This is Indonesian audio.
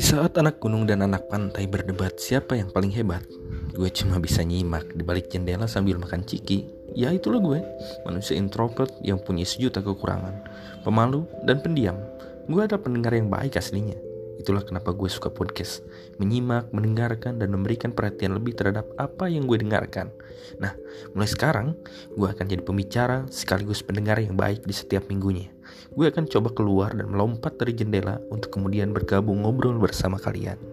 Di saat anak gunung dan anak pantai berdebat siapa yang paling hebat, gue cuma bisa nyimak di balik jendela sambil makan ciki. Ya itulah gue, manusia introvert yang punya sejuta kekurangan, pemalu dan pendiam. Gue adalah pendengar yang baik aslinya. Itulah kenapa gue suka podcast. Menyimak, mendengarkan, dan memberikan perhatian lebih terhadap apa yang gue dengarkan. Nah, mulai sekarang, gue akan jadi pembicara sekaligus pendengar yang baik di setiap minggunya. Gue akan coba keluar dan melompat dari jendela untuk kemudian bergabung ngobrol bersama kalian.